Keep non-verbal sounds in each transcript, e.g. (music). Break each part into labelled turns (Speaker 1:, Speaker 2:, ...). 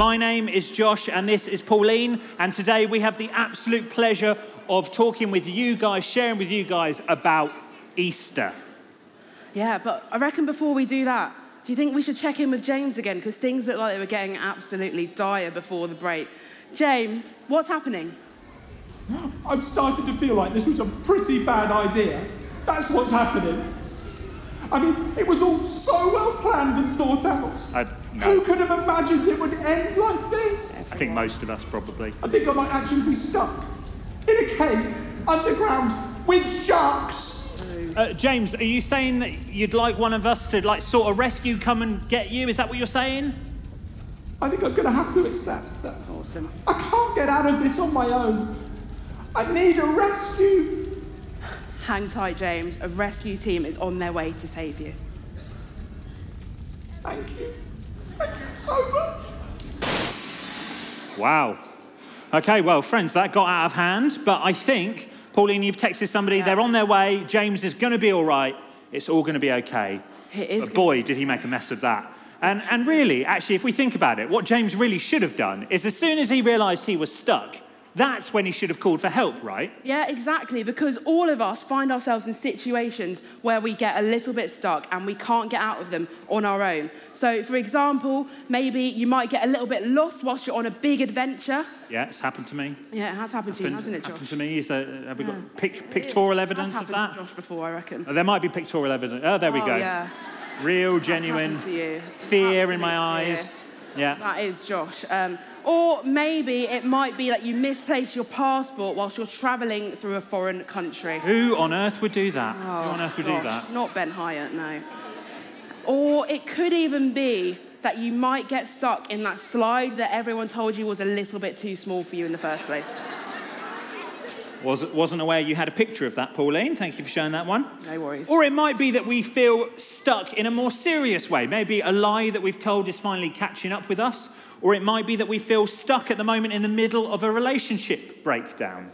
Speaker 1: My name is Josh, and this is Pauline. And today we have the absolute pleasure of talking with you guys, sharing with you guys about Easter.
Speaker 2: Yeah, but I reckon before we do that, do you think we should check in with James again? Because things look like they were getting absolutely dire before the break. James, what's happening?
Speaker 3: I'm starting to feel like this was a pretty bad idea. That's what's happening. I mean, it was all so well planned and thought out.
Speaker 1: I,
Speaker 3: Who could have imagined it would end like this?
Speaker 1: I think most of us probably.
Speaker 3: I think I might actually be stuck in a cave underground with sharks.
Speaker 1: Uh, James, are you saying that you'd like one of us to, like, sort of rescue, come and get you? Is that what you're saying?
Speaker 3: I think I'm going to have to accept that.
Speaker 2: Awesome.
Speaker 3: I can't get out of this on my own. I need a rescue.
Speaker 2: Hang tight, James. A rescue team is on their way to save you.
Speaker 3: Thank you. Thank you so much.
Speaker 1: Wow. Okay, well, friends, that got out of hand, but I think, Pauline, you've texted somebody,
Speaker 2: Yeah.
Speaker 1: they're on their way, James is going to be all right, it's all going to be okay.
Speaker 2: It is
Speaker 1: But boy, did he make a mess of that. And, and really, actually, if we think about it, what James really should have done is as soon as he realised he was stuck, that's when he should have called for help, right?
Speaker 2: Yeah, exactly. Because all of us find ourselves in situations where we get a little bit stuck and we can't get out of them on our own. So, for example, maybe you might get a little bit lost whilst you're on a big adventure.
Speaker 1: Yeah, it's happened to me.
Speaker 2: Yeah, it has happened to you, hasn't it, Josh?
Speaker 1: happened to me. Is there, uh, have we got pic- pictorial evidence of that?
Speaker 2: to Josh before, I reckon.
Speaker 1: Oh, there might be pictorial evidence. Oh, there we
Speaker 2: oh,
Speaker 1: go.
Speaker 2: Yeah.
Speaker 1: Real, genuine
Speaker 2: happened to you.
Speaker 1: fear in my
Speaker 2: eyes. fear.
Speaker 1: Yeah.
Speaker 2: That is Josh. Um, or maybe it might be that you misplaced your passport whilst you're travelling through a foreign country.
Speaker 1: Who on earth would do that?
Speaker 2: Oh,
Speaker 1: Who on earth would
Speaker 2: gosh,
Speaker 1: do that?
Speaker 2: Not Ben Hyatt, no. Or it could even be that you might get stuck in that slide that everyone told you was a little bit too small for you in the first place.
Speaker 1: Was, wasn't aware you had a picture of that, Pauline. Thank you for showing that one.
Speaker 2: No worries.
Speaker 1: Or it might be that we feel stuck in a more serious way. Maybe a lie that we've told is finally catching up with us. Or it might be that we feel stuck at the moment in the middle of a relationship breakdown.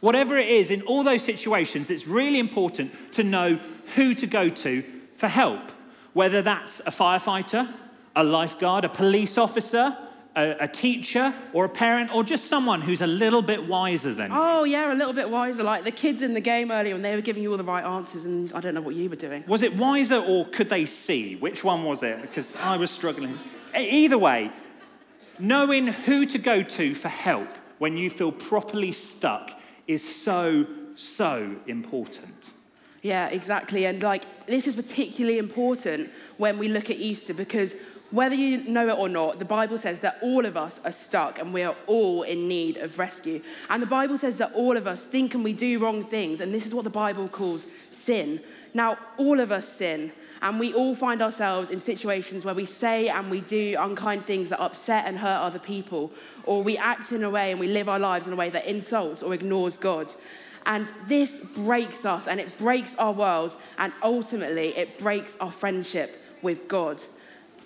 Speaker 1: Whatever it is, in all those situations, it's really important to know who to go to for help. Whether that's a firefighter, a lifeguard, a police officer, a, a teacher, or a parent, or just someone who's a little bit wiser than you.
Speaker 2: Oh, yeah, a little bit wiser. Like the kids in the game earlier when they were giving you all the right answers, and I don't know what you were doing.
Speaker 1: Was it wiser or could they see? Which one was it? Because I was struggling. Either way, knowing who to go to for help when you feel properly stuck is so, so important.
Speaker 2: Yeah, exactly. And like this is particularly important when we look at Easter because whether you know it or not, the Bible says that all of us are stuck and we are all in need of rescue. And the Bible says that all of us think and we do wrong things, and this is what the Bible calls sin. Now, all of us sin, and we all find ourselves in situations where we say and we do unkind things that upset and hurt other people, or we act in a way and we live our lives in a way that insults or ignores God. And this breaks us and it breaks our world, and ultimately it breaks our friendship with God.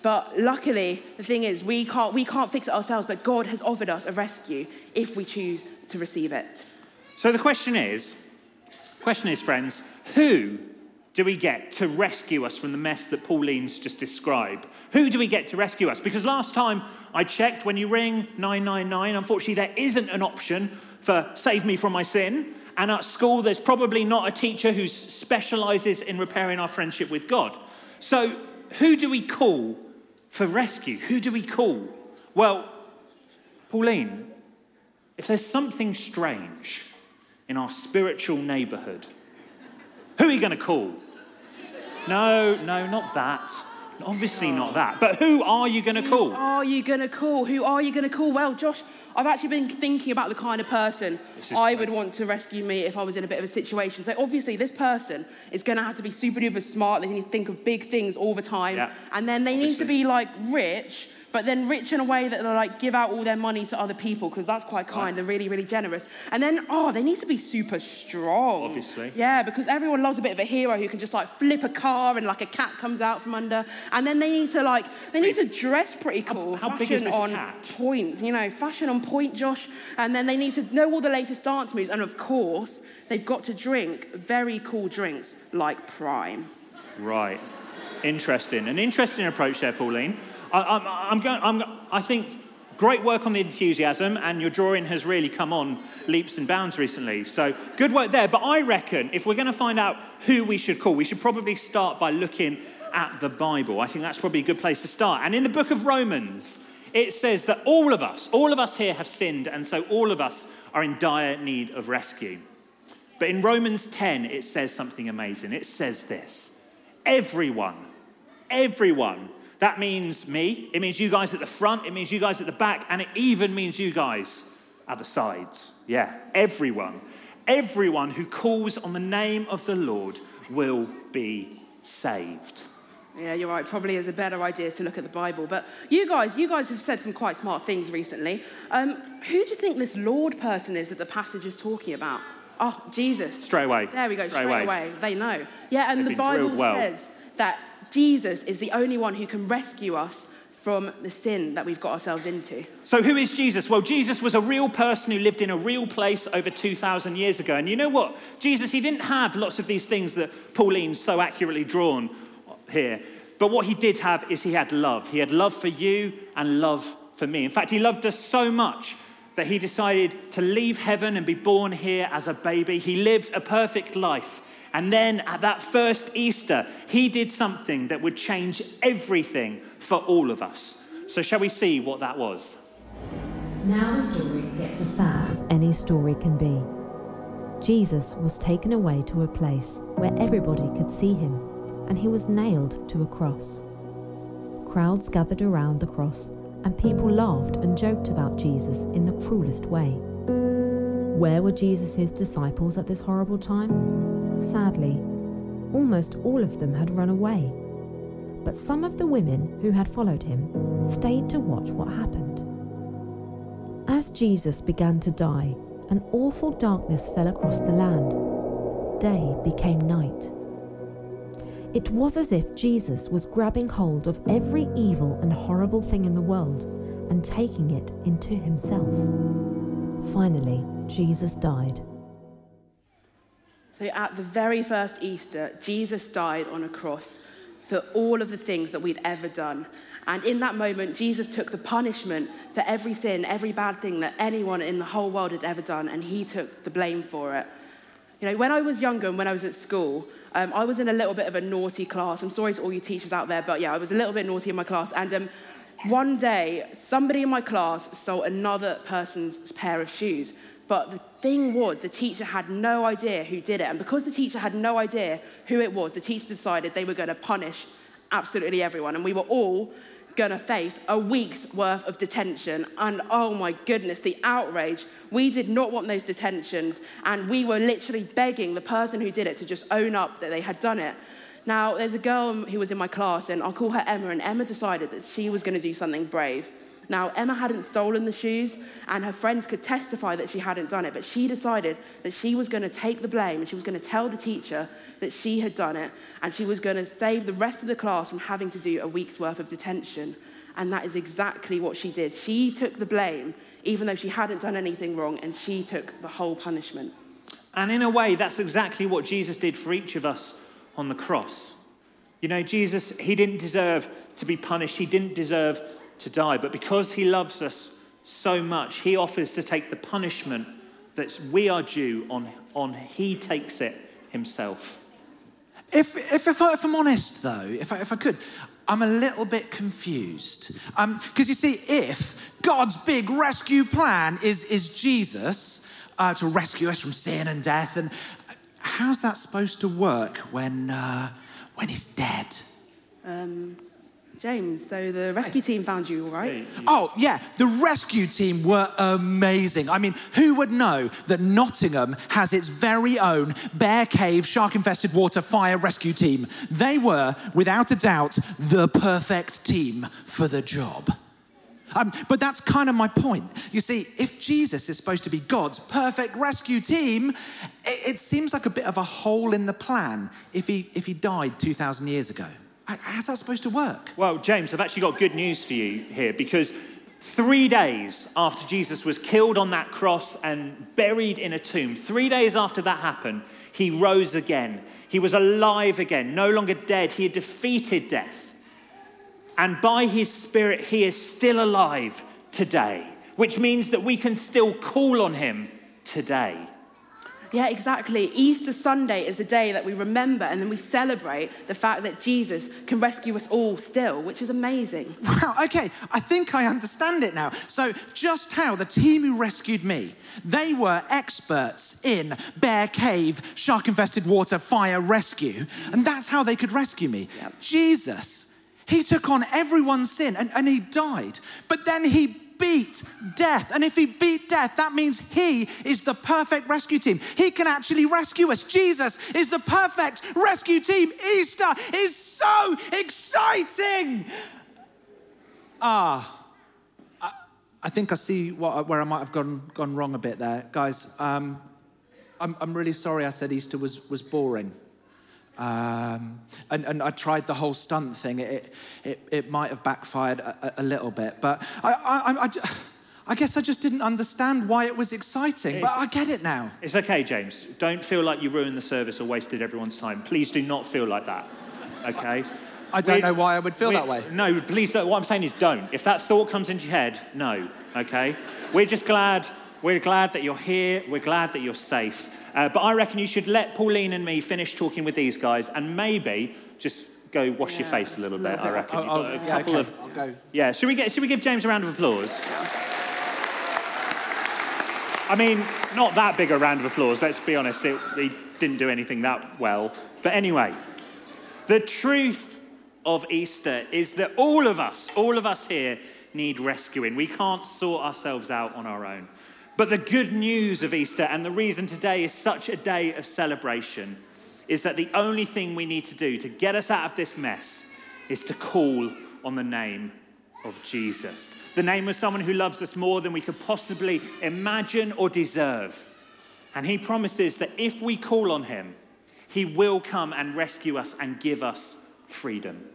Speaker 2: But luckily, the thing is, we can't, we can't fix it ourselves, but God has offered us a rescue if we choose to receive it.
Speaker 1: So the question is, question is, friends, who do we get to rescue us from the mess that Pauline's just described? Who do we get to rescue us? Because last time I checked, when you ring 999, unfortunately there isn't an option for save me from my sin. And at school, there's probably not a teacher who specializes in repairing our friendship with God. So who do we call for rescue? Who do we call? Well, Pauline, if there's something strange in our spiritual neighborhood, who are you going to call? No, no, not that. Obviously not that. But who are you going to call?
Speaker 2: Are you going to call? Who are you going to call? Well, Josh, I've actually been thinking about the kind of person I
Speaker 1: great.
Speaker 2: would want to rescue me if I was in a bit of a situation. So obviously, this person is going to have to be super duper smart. They need to think of big things all the time,
Speaker 1: Yeah,
Speaker 2: and then they need to be like rich. But then rich in a way that they like give out all their money to other people because that's quite kind. They're really, really generous. And then, oh, they need to be super strong.
Speaker 1: Obviously.
Speaker 2: Yeah, because everyone loves a bit of a hero who can just like flip a car and like a cat comes out from under. And then they need to like, they need to dress pretty cool.
Speaker 1: how big
Speaker 2: fashion
Speaker 1: is this
Speaker 2: on
Speaker 1: cat?
Speaker 2: point, you know, fashion on point, Josh. And then they need to know all the latest dance moves. And of course, they've got to drink very cool drinks like Prime.
Speaker 1: Right. Interesting. An interesting approach there, Pauline. I, I'm, I'm going, I'm, I think Great work on the enthusiasm, and your drawing has really come on leaps and bounds recently. So good work there. But I reckon if we're going to find out who we should call, we should probably start by looking at the Bible. I think that's probably a good place to start. And in the book of Romans, it says that all of us, all of us here have sinned, and so all of us are in dire need of rescue. But in Romans 10, it says something amazing. It says this everyone, everyone that means me, it means you guys at the front, it means you guys at the back, and it even means you guys at the sides. Yeah, everyone. Everyone who calls on the name of the Lord will be saved.
Speaker 2: Yeah, you're right. Probably is a better idea to look at the Bible. But you guys, you guys have said some quite smart things recently. Um, who do you think this Lord person is that the passage is talking about? Oh, Jesus.
Speaker 1: Straight away.
Speaker 2: There we go. Straight,
Speaker 1: Straight away.
Speaker 2: away. They know. Yeah, and
Speaker 1: They've
Speaker 2: the Bible
Speaker 1: well.
Speaker 2: says that Jesus is the only one who can rescue us from the sin that we've got ourselves into.
Speaker 1: So, who is Jesus? Well, Jesus was a real person who lived in a real place over 2,000 years ago. And you know what? Jesus, he didn't have lots of these things that Pauline's so accurately drawn here. But what he did have is he had love. He had love for you and love for me. In fact, he loved us so much that he decided to leave heaven and be born here as a baby. He lived a perfect life. And then at that first Easter, he did something that would change everything for all of us. So, shall we see what that was?
Speaker 4: Now the story gets as sad as any story can be. Jesus was taken away to a place where everybody could see him, and he was nailed to a cross. Crowds gathered around the cross, and people laughed and joked about Jesus in the cruelest way. Where were Jesus' disciples at this horrible time? Sadly, almost all of them had run away. But some of the women who had followed him stayed to watch what happened. As Jesus began to die, an awful darkness fell across the land. Day became night. It was as if Jesus was grabbing hold of every evil and horrible thing in the world and taking it into himself. Finally, Jesus died.
Speaker 2: So, at the very first Easter, Jesus died on a cross for all of the things that we'd ever done. And in that moment, Jesus took the punishment for every sin, every bad thing that anyone in the whole world had ever done, and he took the blame for it. You know, when I was younger and when I was at school, um, I was in a little bit of a naughty class. I'm sorry to all you teachers out there, but yeah, I was a little bit naughty in my class. And um, one day, somebody in my class stole another person's pair of shoes. But the thing was, the teacher had no idea who did it. And because the teacher had no idea who it was, the teacher decided they were going to punish absolutely everyone. And we were all going to face a week's worth of detention. And oh my goodness, the outrage. We did not want those detentions. And we were literally begging the person who did it to just own up that they had done it. Now, there's a girl who was in my class, and I'll call her Emma, and Emma decided that she was going to do something brave. Now, Emma hadn't stolen the shoes, and her friends could testify that she hadn't done it, but she decided that she was going to take the blame and she was going to tell the teacher that she had done it, and she was going to save the rest of the class from having to do a week's worth of detention. And that is exactly what she did. She took the blame, even though she hadn't done anything wrong, and she took the whole punishment.
Speaker 1: And in a way, that's exactly what Jesus did for each of us on the cross. You know, Jesus, he didn't deserve to be punished, he didn't deserve to die, but because he loves us so much, he offers to take the punishment that we are due on, on he takes it himself.
Speaker 5: If, if, if, I, if I'm honest, though, if I, if I could, I'm a little bit confused. Because um, you see, if God's big rescue plan is, is Jesus uh, to rescue us from sin and death, and how's that supposed to work when, uh, when he's dead?
Speaker 2: Um, James, so the rescue team found you, all right?
Speaker 5: Oh, yeah, the rescue team were amazing. I mean, who would know that Nottingham has its very own bear cave, shark infested water fire rescue team? They were, without a doubt, the perfect team for the job. Um, but that's kind of my point. You see, if Jesus is supposed to be God's perfect rescue team, it, it seems like a bit of a hole in the plan if he, if he died 2,000 years ago. How's that supposed to work?
Speaker 1: Well, James, I've actually got good news for you here because three days after Jesus was killed on that cross and buried in a tomb, three days after that happened, he rose again. He was alive again, no longer dead. He had defeated death. And by his spirit, he is still alive today, which means that we can still call on him today.
Speaker 2: Yeah, exactly. Easter Sunday is the day that we remember and then we celebrate the fact that Jesus can rescue us all still, which is amazing. (laughs)
Speaker 5: Wow, okay, I think I understand it now. So, just how the team who rescued me, they were experts in bear cave, shark infested water, fire rescue, and that's how they could rescue me.
Speaker 2: Yep.
Speaker 5: Jesus, he took on everyone's sin and, and he died, but then he beat death. And if he beat death, that means he is the perfect rescue team. He can actually rescue us. Jesus is the perfect rescue team. Easter is so exciting. Ah, I, I think I see what, where I might have gone, gone wrong a bit there. Guys, um, I'm, I'm really sorry I said Easter was, was boring. Um, and, and I tried the whole stunt thing. It, it, it might have backfired a, a little bit. But I, I, I, I guess I just didn't understand why it was exciting. But I get it now.
Speaker 1: It's okay, James. Don't feel like you ruined the service or wasted everyone's time. Please do not feel like that. Okay? (laughs)
Speaker 5: I don't
Speaker 1: We-
Speaker 5: know why I would feel
Speaker 1: we-
Speaker 5: that way.
Speaker 1: No, please don't. What I'm saying is don't. If that thought comes into your head, no. Okay? We're just glad. We're glad that you're here. We're glad that you're safe. Uh, but I reckon you should let Pauline and me finish talking with these guys and maybe just go wash your face a little
Speaker 2: just a
Speaker 1: bit.
Speaker 2: little
Speaker 1: I
Speaker 2: bit.
Speaker 1: reckon.
Speaker 5: Oh,
Speaker 1: You've
Speaker 5: oh,
Speaker 1: got a
Speaker 5: yeah,
Speaker 1: couple
Speaker 5: okay.
Speaker 1: of.
Speaker 5: I'll go.
Speaker 1: Yeah. Should we get? Should we give James a round of applause? I mean, not that big a round of applause. Let's be honest. It, he didn't do anything that well. But anyway, the truth of Easter is that all of us, all of us here, need rescuing. We can't sort ourselves out on our own. But the good news of Easter, and the reason today is such a day of celebration, is that the only thing we need to do to get us out of this mess is to call on the name of Jesus. The name of someone who loves us more than we could possibly imagine or deserve. And he promises that if we call on him, he will come and rescue us and give us freedom.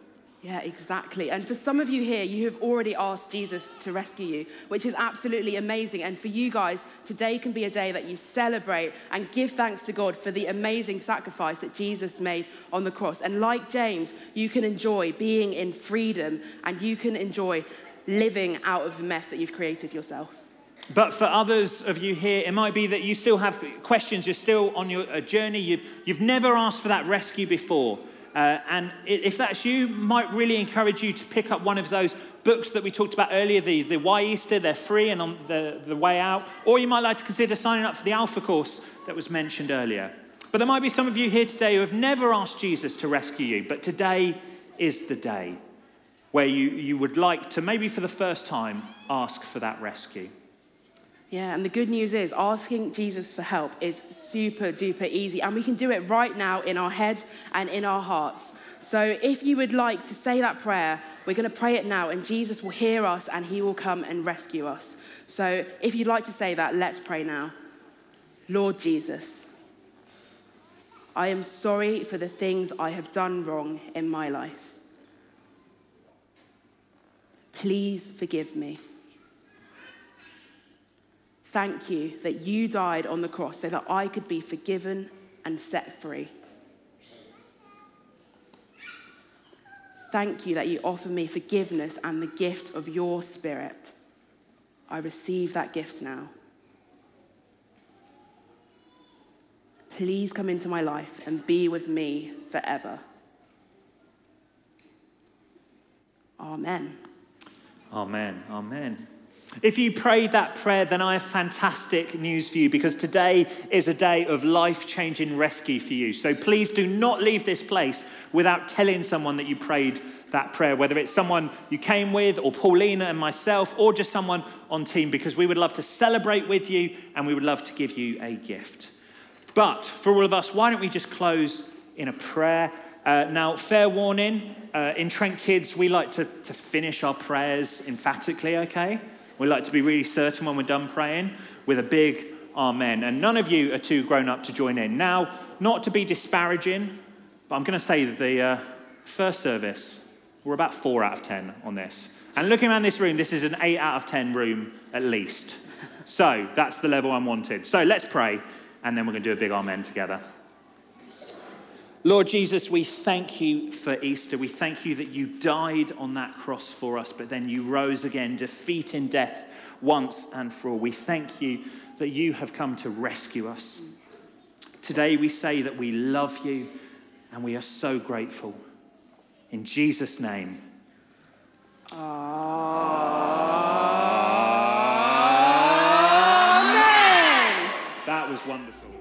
Speaker 2: Yeah, exactly. And for some of you here, you have already asked Jesus to rescue you, which is absolutely amazing. And for you guys, today can be a day that you celebrate and give thanks to God for the amazing sacrifice that Jesus made on the cross. And like James, you can enjoy being in freedom and you can enjoy living out of the mess that you've created yourself.
Speaker 1: But for others of you here, it might be that you still have questions, you're still on your journey, you've, you've never asked for that rescue before. Uh, and if that's you, might really encourage you to pick up one of those books that we talked about earlier, the, the Why Easter, they're free and on the, the way out. Or you might like to consider signing up for the Alpha course that was mentioned earlier. But there might be some of you here today who have never asked Jesus to rescue you, but today is the day where you, you would like to, maybe for the first time, ask for that rescue.
Speaker 2: Yeah, and the good news is asking Jesus for help is super duper easy, and we can do it right now in our head and in our hearts. So if you would like to say that prayer, we're going to pray it now, and Jesus will hear us and he will come and rescue us. So if you'd like to say that, let's pray now. Lord Jesus, I am sorry for the things I have done wrong in my life. Please forgive me. Thank you that you died on the cross so that I could be forgiven and set free. Thank you that you offer me forgiveness and the gift of your spirit. I receive that gift now. Please come into my life and be with me forever. Amen.
Speaker 1: Amen. Amen. If you prayed that prayer, then I have fantastic news for you because today is a day of life changing rescue for you. So please do not leave this place without telling someone that you prayed that prayer, whether it's someone you came with, or Pauline and myself, or just someone on team, because we would love to celebrate with you and we would love to give you a gift. But for all of us, why don't we just close in a prayer? Uh, now, fair warning uh, in Trent Kids, we like to, to finish our prayers emphatically, okay? We like to be really certain when we're done praying with a big amen. And none of you are too grown up to join in. Now, not to be disparaging, but I'm going to say that the uh, first service, we're about four out of 10 on this. And looking around this room, this is an eight out of 10 room at least. So that's the level I'm wanted. So let's pray, and then we're going to do a big amen together. Lord Jesus, we thank you for Easter. We thank you that you died on that cross for us, but then you rose again, defeating death once and for all. We thank you that you have come to rescue us. Today we say that we love you and we are so grateful. In Jesus' name.
Speaker 2: Amen.
Speaker 1: That was wonderful.